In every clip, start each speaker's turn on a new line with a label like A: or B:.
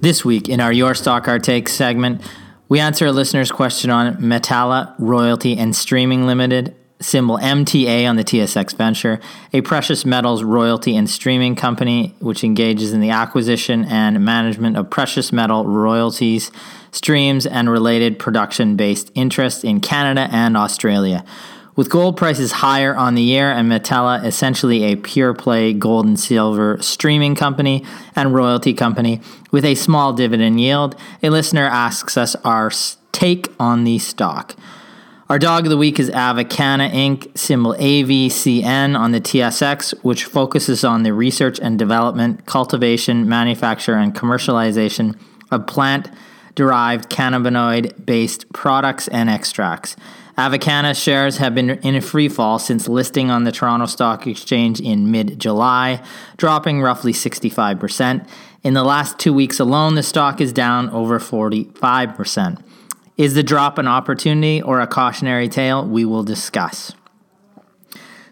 A: This week in our Your Stock Our Take segment, we answer a listener's question on Metalla Royalty and Streaming Limited, symbol MTA on the TSX Venture, a precious metals royalty and streaming company which engages in the acquisition and management of precious metal royalties, streams, and related production based interests in Canada and Australia. With gold prices higher on the year and Metalla essentially a pure play gold and silver streaming company and royalty company with a small dividend yield, a listener asks us our take on the stock. Our dog of the week is Avicanna Inc., symbol AVCN on the TSX, which focuses on the research and development, cultivation, manufacture, and commercialization of plant derived cannabinoid based products and extracts. Avicanna shares have been in a free fall since listing on the Toronto Stock Exchange in mid July, dropping roughly 65%. In the last two weeks alone, the stock is down over 45%. Is the drop an opportunity or a cautionary tale? We will discuss.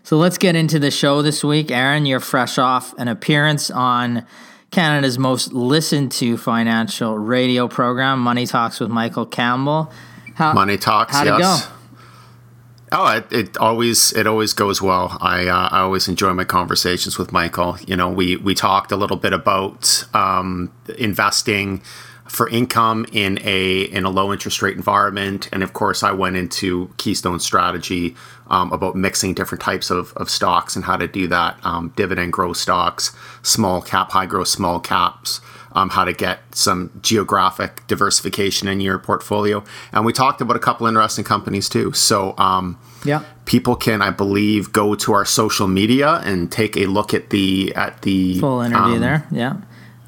A: So let's get into the show this week. Aaron, you're fresh off an appearance on Canada's most listened to financial radio program, Money Talks with Michael Campbell.
B: How, Money Talks,
A: how'd
B: yes.
A: it go?
B: Oh, it, it, always it always goes well. I uh, I always enjoy my conversations with Michael. You know, we we talked a little bit about um, investing for income in a in a low interest rate environment, and of course, I went into Keystone strategy um, about mixing different types of, of stocks and how to do that. Um, dividend growth stocks, small cap, high growth, small caps um, how to get some geographic diversification in your portfolio. And we talked about a couple interesting companies too. So, um,
A: yeah,
B: people can, I believe, go to our social media and take a look at the at the
A: full interview um, there. Yeah.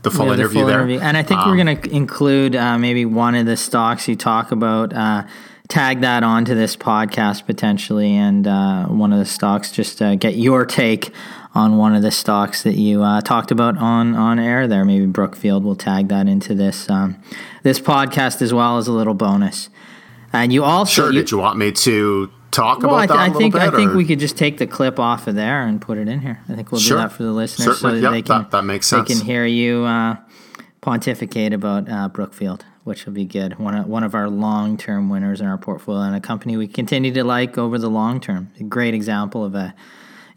B: The full, interview, the full there. interview
A: And I think we're um, going to include uh, maybe one of the stocks you talk about. Uh, tag that onto this podcast potentially, and uh, one of the stocks. Just uh, get your take on one of the stocks that you uh, talked about on on air there. Maybe Brookfield will tag that into this um, this podcast as well as a little bonus. And you also
B: sure.
A: You,
B: did you want me to talk
A: well,
B: about
A: I
B: th- that?
A: I think
B: bit,
A: I think
B: or?
A: we could just take the clip off of there and put it in here. I think we'll
B: sure.
A: do that for the listeners
B: Certainly.
A: so
B: that yep,
A: they can
B: that, that, makes sense.
A: They can hear you uh, pontificate about uh, Brookfield, which will be good. One of, one of our long term winners in our portfolio and a company we continue to like over the long term. A great example of a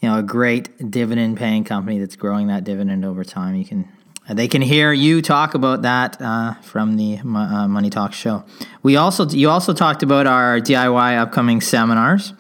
A: you know a great dividend paying company that's growing that dividend over time. You can they can hear you talk about that uh, from the uh, Money Talk show. We also you also talked about our DIY upcoming seminars,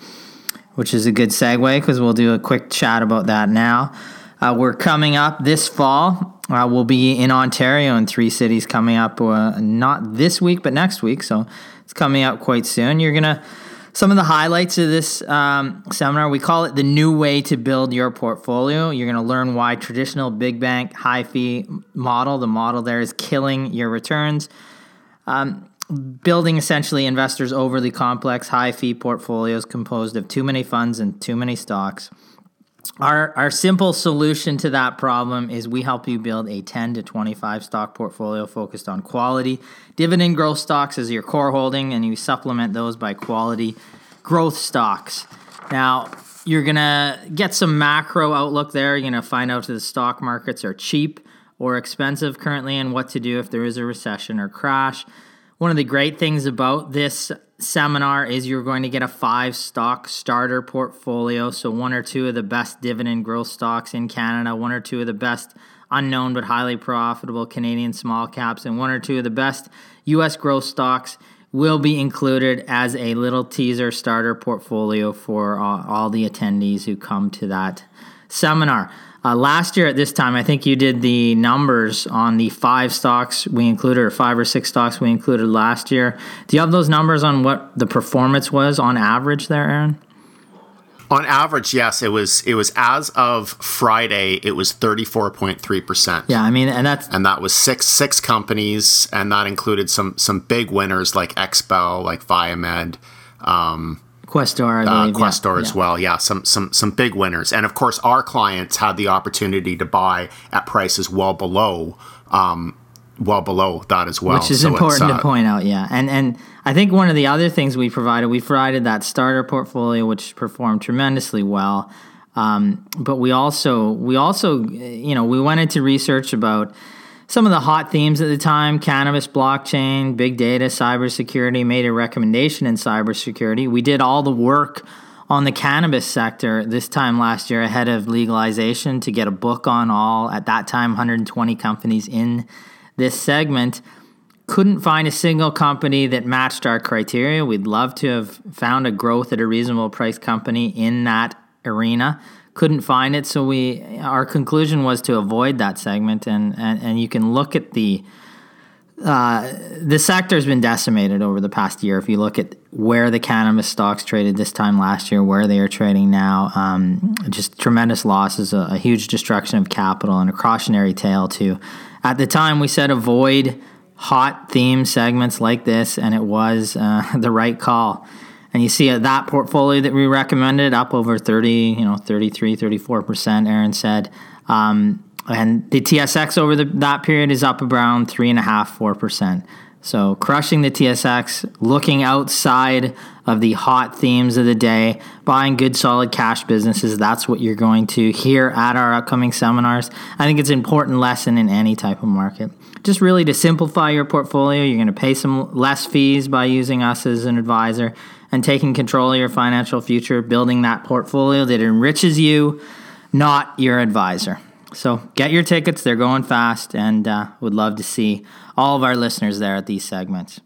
A: which is a good segue because we'll do a quick chat about that now. Uh, we're coming up this fall. Uh, we'll be in Ontario in three cities coming up, uh, not this week, but next week. So it's coming up quite soon. You're gonna some of the highlights of this um, seminar, we call it the new way to build your portfolio. You're going to learn why traditional big bank high fee model, the model there is killing your returns. Um, building essentially investors' overly complex high fee portfolios composed of too many funds and too many stocks. Our, our simple solution to that problem is we help you build a 10 to 25 stock portfolio focused on quality. Dividend growth stocks is your core holding, and you supplement those by quality growth stocks. Now, you're going to get some macro outlook there. You're going to find out if the stock markets are cheap or expensive currently and what to do if there is a recession or crash. One of the great things about this seminar is you're going to get a five stock starter portfolio. So, one or two of the best dividend growth stocks in Canada, one or two of the best unknown but highly profitable Canadian small caps, and one or two of the best U.S. growth stocks will be included as a little teaser starter portfolio for all the attendees who come to that seminar. Uh, last year at this time, I think you did the numbers on the five stocks we included, or five or six stocks we included last year. Do you have those numbers on what the performance was on average there, Aaron?
B: On average, yes, it was. It was as of Friday, it was thirty four point three percent.
A: Yeah, I mean, and that's
B: and that was six six companies, and that included some some big winners like XPEL, like Viemed. Um,
A: Questor,
B: uh, Questor yeah, as yeah. well. Yeah, some some some big winners, and of course, our clients had the opportunity to buy at prices well below, um, well below that as well.
A: Which is so important uh, to point out. Yeah, and and I think one of the other things we provided, we provided that starter portfolio, which performed tremendously well. Um, but we also we also you know we went into research about some of the hot themes at the time cannabis, blockchain, big data, cybersecurity, made a recommendation in cybersecurity. We did all the work on the cannabis sector this time last year ahead of legalization to get a book on all, at that time, 120 companies in this segment. Couldn't find a single company that matched our criteria. We'd love to have found a growth at a reasonable price company in that arena couldn't find it. So we our conclusion was to avoid that segment, and and, and you can look at the. Uh, the sector has been decimated over the past year. If you look at where the cannabis stocks traded this time last year, where they are trading now, um, just tremendous losses, a, a, huge destruction of capital, and a cautionary tale too. At the time, we said avoid hot theme segments like this, and it was uh, the right call and you see that portfolio that we recommended up over 30 you know 33 34% aaron said. Um, and the tsx over the, that period is up around 3.5 4% so crushing the tsx looking outside of the hot themes of the day buying good solid cash businesses that's what you're going to hear at our upcoming seminars. I think it's an important lesson in any type of market just really to simplify your portfolio you're going to pay some less fees by using us as an advisor and taking control of your financial future, building that portfolio that enriches you, not your advisor. So get your tickets; they're going fast, and uh, would love to see all of our listeners there at these segments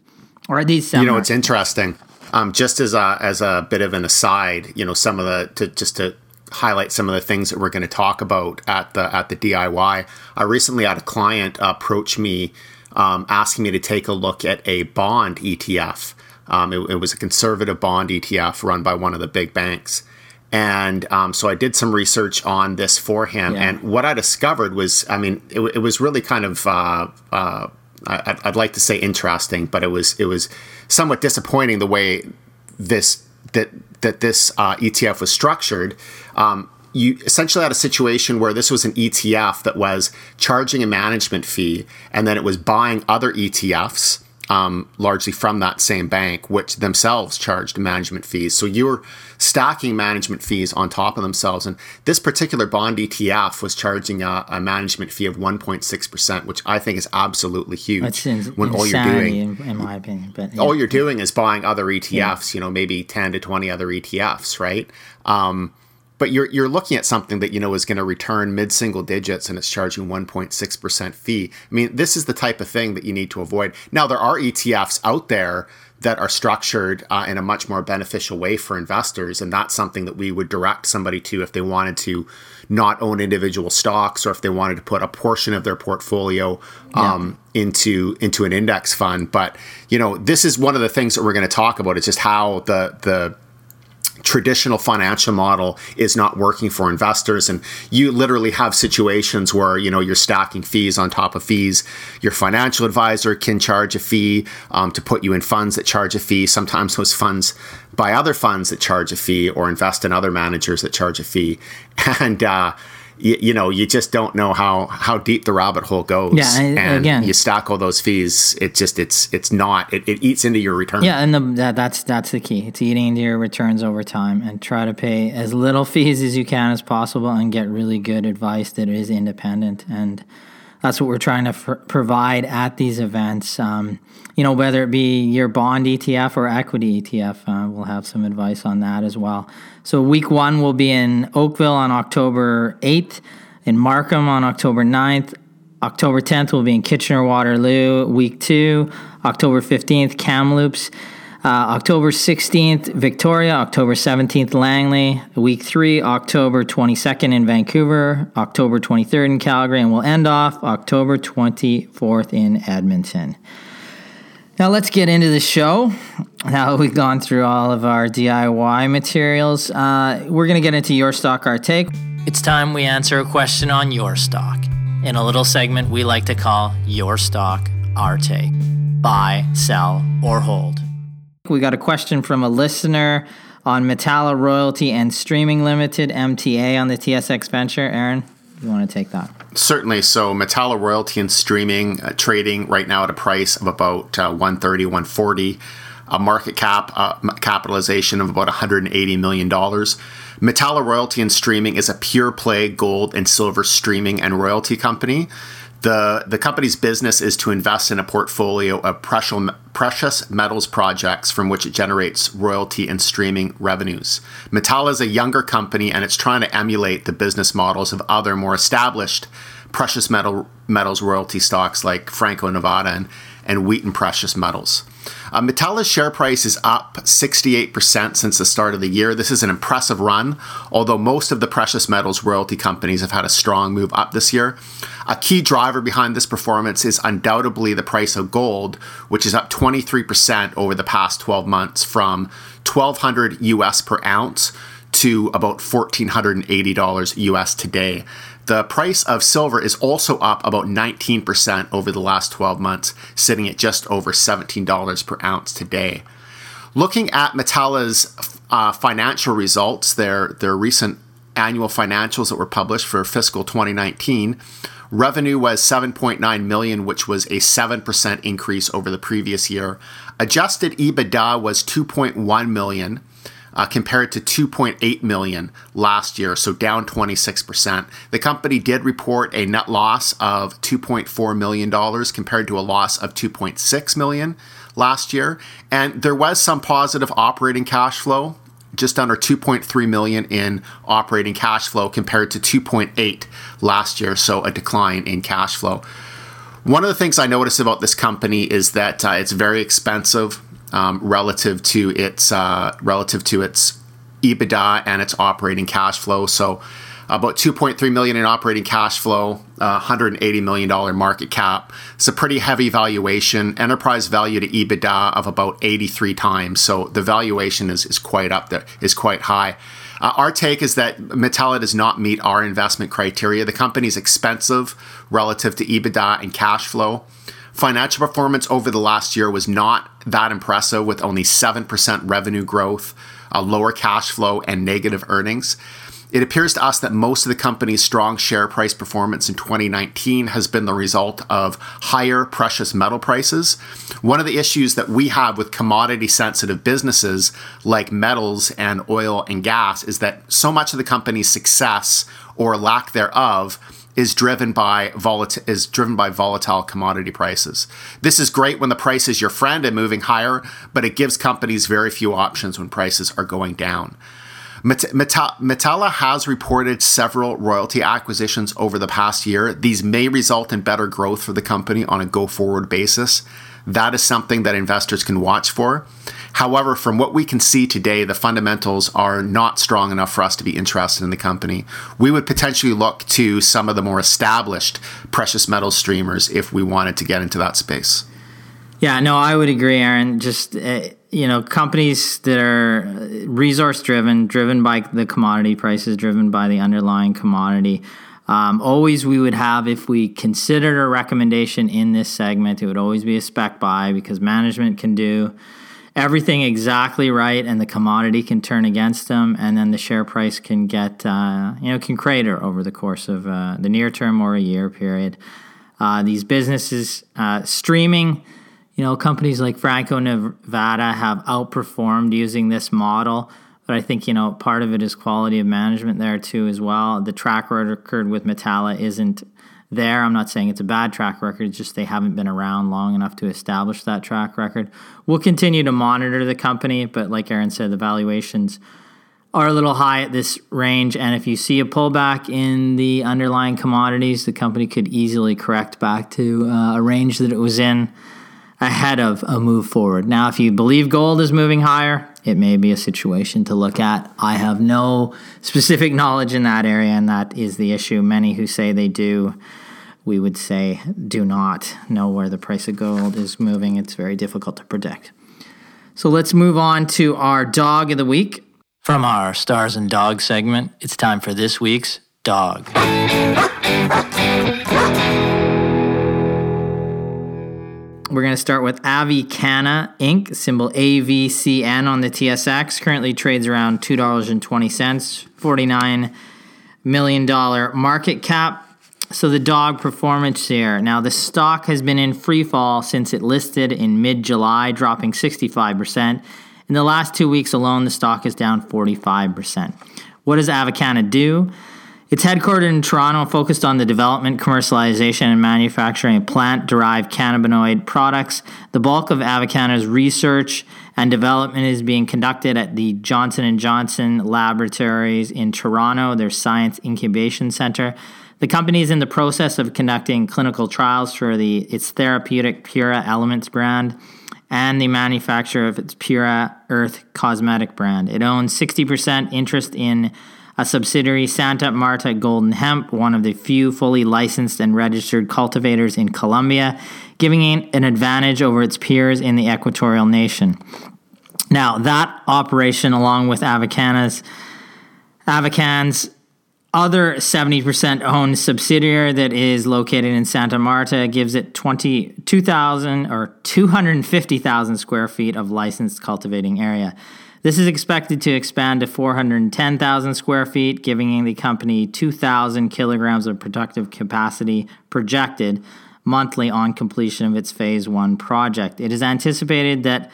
A: or at these. Seminars.
B: You know, it's interesting. Um, just as a as a bit of an aside, you know, some of the to just to highlight some of the things that we're going to talk about at the at the DIY. I recently had a client approach me um, asking me to take a look at a bond ETF um, it, it, was a conservative bond ETF run by one of the big banks. And um, so I did some research on this for him. Yeah. And what I discovered was, I mean, it, it was really kind of, uh, uh, I, would like to say interesting, but it was it was somewhat disappointing the way this that that this uh, ETF was structured. Um, you essentially had a situation where this was an ETF that was charging a management fee, and then it was buying other ETFs um, largely from that same bank, which themselves charged management fees. So you're stacking management fees on top of themselves. And this particular bond ETF was charging a, a management fee of 1.6%, which I think is absolutely huge.
A: when all you're doing, in, in my opinion, but
B: yeah. all you're doing is buying other ETFs, yeah. you know, maybe 10 to 20 other ETFs, right? Um, but you're you're looking at something that you know is going to return mid single digits and it's charging 1.6% fee. I mean, this is the type of thing that you need to avoid. Now there are ETFs out there that are structured uh, in a much more beneficial way for investors and that's something that we would direct somebody to if they wanted to not own individual stocks or if they wanted to put a portion of their portfolio um, yeah. into into an index fund but you know this is one of the things that we're going to talk about it's just how the the traditional financial model is not working for investors. And you literally have situations where you know you're stacking fees on top of fees. Your financial advisor can charge a fee um, to put you in funds that charge a fee. Sometimes those funds buy other funds that charge a fee or invest in other managers that charge a fee. And uh, you, you, know you just don't know how how deep the rabbit hole goes.
A: Yeah and again.
B: you stack all those fees it just it's it's not it, it eats into your return.
A: Yeah and the, that, that's that's the key. It's eating into your returns over time and try to pay as little fees as you can as possible and get really good advice that is independent. And that's what we're trying to f- provide at these events. Um, you know, whether it be your bond ETF or equity ETF, uh, we'll have some advice on that as well. So, week one will be in Oakville on October 8th, in Markham on October 9th, October 10th, we'll be in Kitchener Waterloo. Week two, October 15th, Kamloops. Uh, October 16th, Victoria. October 17th, Langley. Week three, October 22nd in Vancouver. October 23rd in Calgary. And we'll end off October 24th in Edmonton. Now let's get into the show. Now we've gone through all of our DIY materials, uh, we're going to get into your stock, our take. It's time we answer a question on your stock in a little segment we like to call Your Stock, Our Take. Buy, sell, or hold. We got a question from a listener on Metalla Royalty and Streaming Limited, MTA, on the TSX Venture. Aaron, you want to take that?
B: Certainly. So Metalla Royalty and Streaming uh, trading right now at a price of about uh, 130, 140 a market cap uh, capitalization of about 180 million dollars. Metalla Royalty and Streaming is a pure play gold and silver streaming and royalty company. The, the company's business is to invest in a portfolio of precious metals projects from which it generates royalty and streaming revenues. Metalla is a younger company and it's trying to emulate the business models of other more established precious metal metals royalty stocks like Franco Nevada and, and Wheaton Precious Metals. Uh, Metalla's share price is up 68% since the start of the year. This is an impressive run, although most of the precious metals royalty companies have had a strong move up this year. A key driver behind this performance is undoubtedly the price of gold, which is up 23% over the past 12 months from 1200 US per ounce to about $1,480 US today. The price of silver is also up about 19% over the last 12 months, sitting at just over $17 per ounce today. Looking at Metalla's uh, financial results, their, their recent annual financials that were published for fiscal 2019, revenue was 7.9 million, which was a 7% increase over the previous year. Adjusted EBITDA was 2.1 million uh, compared to 2.8 million last year, so down 26%. The company did report a net loss of 2.4 million dollars compared to a loss of 2.6 million last year, and there was some positive operating cash flow just under 2.3 million in operating cash flow compared to 2.8 last year, so a decline in cash flow. One of the things I noticed about this company is that uh, it's very expensive um, relative to its uh, relative to its EBITDA and its operating cash flow. So about 2.3 million in operating cash flow, uh, 180 million dollar market cap. It's a pretty heavy valuation. Enterprise value to EBITDA of about 83 times. So the valuation is, is quite up there, is quite high. Uh, our take is that Metalla does not meet our investment criteria. The company is expensive relative to EBITDA and cash flow. Financial performance over the last year was not that impressive, with only 7% revenue growth, a lower cash flow, and negative earnings. It appears to us that most of the company's strong share price performance in 2019 has been the result of higher precious metal prices. One of the issues that we have with commodity sensitive businesses like metals and oil and gas is that so much of the company's success or lack thereof is driven by volatile is driven by volatile commodity prices. This is great when the price is your friend and moving higher, but it gives companies very few options when prices are going down. Metalla has reported several royalty acquisitions over the past year. These may result in better growth for the company on a go forward basis. That is something that investors can watch for. However, from what we can see today, the fundamentals are not strong enough for us to be interested in the company. We would potentially look to some of the more established precious metal streamers if we wanted to get into that space.
A: Yeah, no, I would agree, Aaron. Just uh, you know, companies that are resource driven, driven by the commodity prices, driven by the underlying commodity. Um, always, we would have, if we considered a recommendation in this segment, it would always be a spec buy because management can do everything exactly right and the commodity can turn against them and then the share price can get uh, you know can crater over the course of uh, the near term or a year period. Uh, these businesses uh, streaming you know companies like franco nevada have outperformed using this model but i think you know part of it is quality of management there too as well the track record with metalla isn't there. I'm not saying it's a bad track record, it's just they haven't been around long enough to establish that track record. We'll continue to monitor the company, but like Aaron said, the valuations are a little high at this range. And if you see a pullback in the underlying commodities, the company could easily correct back to uh, a range that it was in ahead of a move forward. Now, if you believe gold is moving higher, it may be a situation to look at. I have no specific knowledge in that area, and that is the issue. Many who say they do, we would say do not know where the price of gold is moving. It's very difficult to predict. So let's move on to our dog of the week. From our Stars and Dogs segment, it's time for this week's dog. We're going to start with Avicanna Inc., symbol AVCN on the TSX. Currently trades around $2.20, $49 million market cap. So the dog performance here. Now, the stock has been in free fall since it listed in mid July, dropping 65%. In the last two weeks alone, the stock is down 45%. What does Avicanna do? It's headquartered in Toronto, focused on the development, commercialization, and manufacturing of plant-derived cannabinoid products. The bulk of Avicanna's research and development is being conducted at the Johnson & Johnson laboratories in Toronto, their science incubation center. The company is in the process of conducting clinical trials for the its therapeutic Pura Elements brand and the manufacture of its Pura Earth cosmetic brand. It owns 60% interest in a subsidiary Santa Marta Golden Hemp, one of the few fully licensed and registered cultivators in Colombia, giving it an advantage over its peers in the equatorial nation. Now, that operation, along with Avicanna's, Avican's other 70% owned subsidiary that is located in Santa Marta gives it 22,000 or 250,000 square feet of licensed cultivating area. This is expected to expand to 410,000 square feet, giving the company 2,000 kilograms of productive capacity projected monthly on completion of its phase one project. It is anticipated that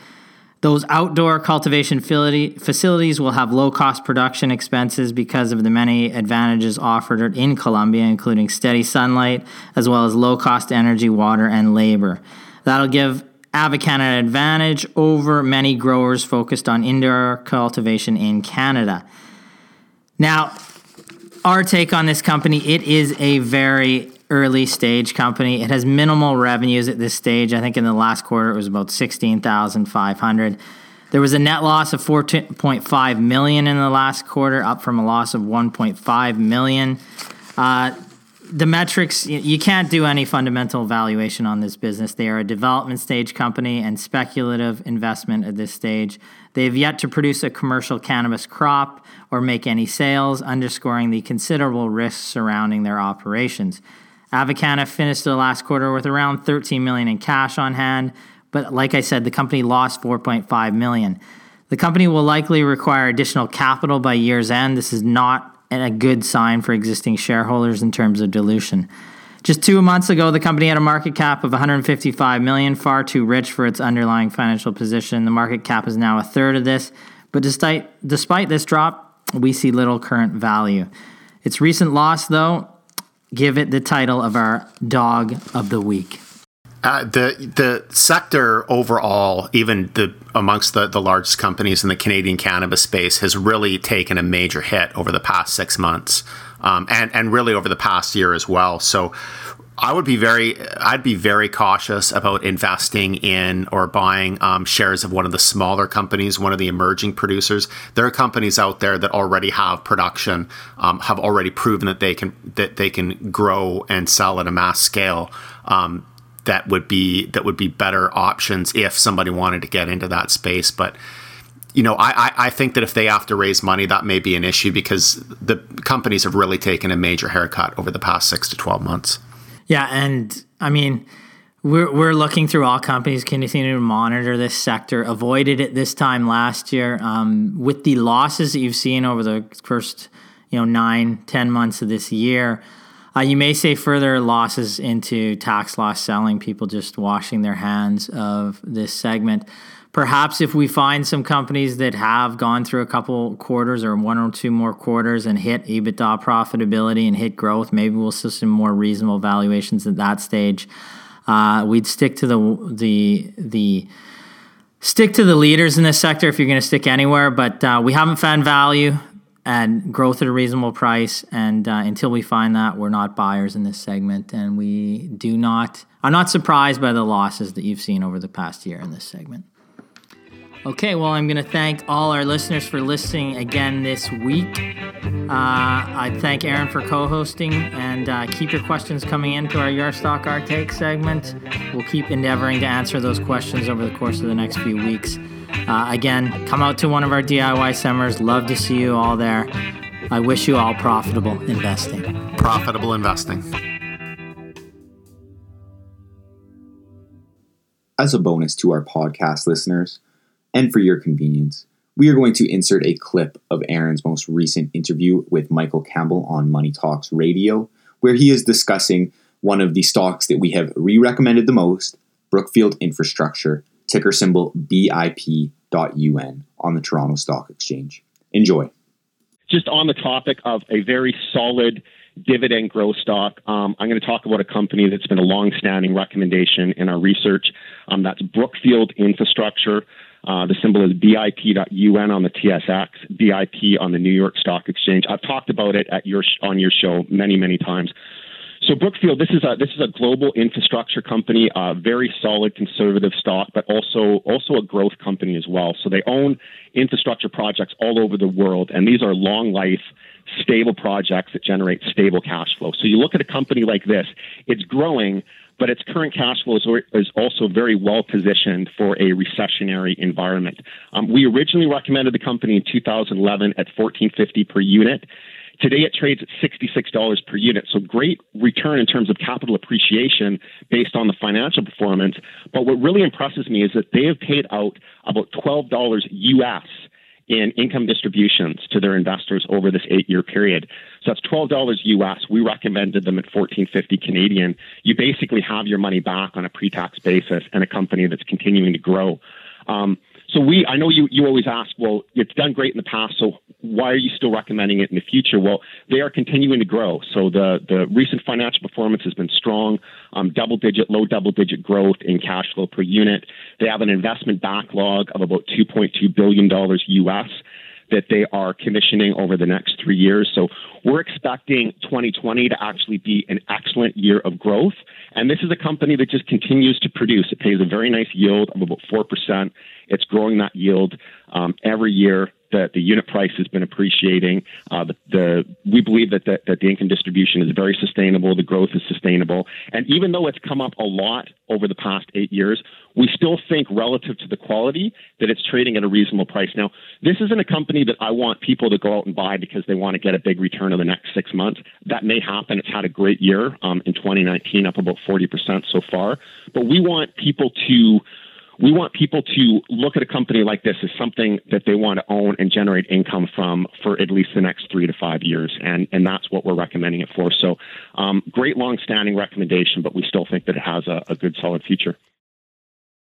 A: those outdoor cultivation facilities will have low cost production expenses because of the many advantages offered in Colombia, including steady sunlight, as well as low cost energy, water, and labor. That'll give Avicanna an advantage over many growers focused on indoor cultivation in Canada. Now, our take on this company, it is a very early stage company. It has minimal revenues at this stage. I think in the last quarter it was about 16,500. There was a net loss of 4.5 million in the last quarter, up from a loss of 1.5 million. Uh, the metrics you can't do any fundamental valuation on this business. They are a development stage company and speculative investment at this stage. They have yet to produce a commercial cannabis crop or make any sales underscoring the considerable risks surrounding their operations. Avicanna finished the last quarter with around 13 million in cash on hand but like i said the company lost 4.5 million. The company will likely require additional capital by year's end. This is not a good sign for existing shareholders in terms of dilution. Just two months ago, the company had a market cap of 155 million, far too rich for its underlying financial position. The market cap is now a third of this, but despite despite this drop, we see little current value. Its recent loss, though, give it the title of our dog of the week.
B: Uh, the the sector overall, even the amongst the, the largest companies in the Canadian cannabis space, has really taken a major hit over the past six months, um, and and really over the past year as well. So, I would be very I'd be very cautious about investing in or buying um, shares of one of the smaller companies, one of the emerging producers. There are companies out there that already have production, um, have already proven that they can that they can grow and sell at a mass scale. Um, that would be that would be better options if somebody wanted to get into that space. But you know, I, I think that if they have to raise money, that may be an issue because the companies have really taken a major haircut over the past six to twelve months.
A: Yeah, and I mean, we're we're looking through all companies continue to monitor this sector. Avoided it this time last year um, with the losses that you've seen over the first you know nine ten months of this year. Uh, you may say further losses into tax loss selling, people just washing their hands of this segment. Perhaps if we find some companies that have gone through a couple quarters or one or two more quarters and hit EBITDA profitability and hit growth, maybe we'll see some more reasonable valuations at that stage. Uh, we'd stick to the the the stick to the leaders in this sector if you're going to stick anywhere. But uh, we haven't found value and growth at a reasonable price. And uh, until we find that, we're not buyers in this segment. And we do not, I'm not surprised by the losses that you've seen over the past year in this segment. Okay, well, I'm going to thank all our listeners for listening again this week. Uh, I thank Aaron for co hosting and uh, keep your questions coming into our Your Stock, Our Take segment. We'll keep endeavoring to answer those questions over the course of the next few weeks. Uh, again, come out to one of our DIY seminars. Love to see you all there. I wish you all profitable investing.
B: Profitable investing.
C: As a bonus to our podcast listeners, and for your convenience, we are going to insert a clip of Aaron's most recent interview with Michael Campbell on Money Talks Radio, where he is discussing one of the stocks that we have re recommended the most Brookfield Infrastructure, ticker symbol BIP.UN on the Toronto Stock Exchange. Enjoy.
D: Just on the topic of a very solid dividend growth stock, um, I'm going to talk about a company that's been a long-standing recommendation in our research. Um, that's Brookfield Infrastructure. Uh, the symbol is BIP.UN on the TSX, BIP on the New York Stock Exchange. I've talked about it at your on your show many, many times. So Brookfield, this is a this is a global infrastructure company, a very solid conservative stock, but also also a growth company as well. So they own infrastructure projects all over the world, and these are long life, stable projects that generate stable cash flow. So you look at a company like this, it's growing, but its current cash flow is, is also very well positioned for a recessionary environment. Um, we originally recommended the company in 2011 at 1450 per unit. Today it trades at $66 per unit. So great return in terms of capital appreciation based on the financial performance. But what really impresses me is that they have paid out about $12 US in income distributions to their investors over this eight year period. So that's $12 US. We recommended them at 1450 Canadian. You basically have your money back on a pre tax basis and a company that's continuing to grow. Um, so we, I know you, you always ask, well, it's done great in the past, so why are you still recommending it in the future? Well, they are continuing to grow. So the, the recent financial performance has been strong, um, double digit, low double digit growth in cash flow per unit. They have an investment backlog of about $2.2 billion US that they are commissioning over the next three years. So we're expecting 2020 to actually be an excellent year of growth. And this is a company that just continues to produce. It pays a very nice yield of about 4%. It's growing that yield um, every year the, the unit price has been appreciating. Uh, the, the, we believe that the, that the income distribution is very sustainable. The growth is sustainable. And even though it's come up a lot over the past eight years, we still think relative to the quality that it's trading at a reasonable price. Now, this isn't a company that I want people to go out and buy because they want to get a big return in the next six months. That may happen. It's had a great year um, in 2019, up about 40% so far. But we want people to we want people to look at a company like this as something that they want to own and generate income from for at least the next three to five years. And, and that's what we're recommending it for. So, um, great long standing recommendation, but we still think that it has a, a good solid future.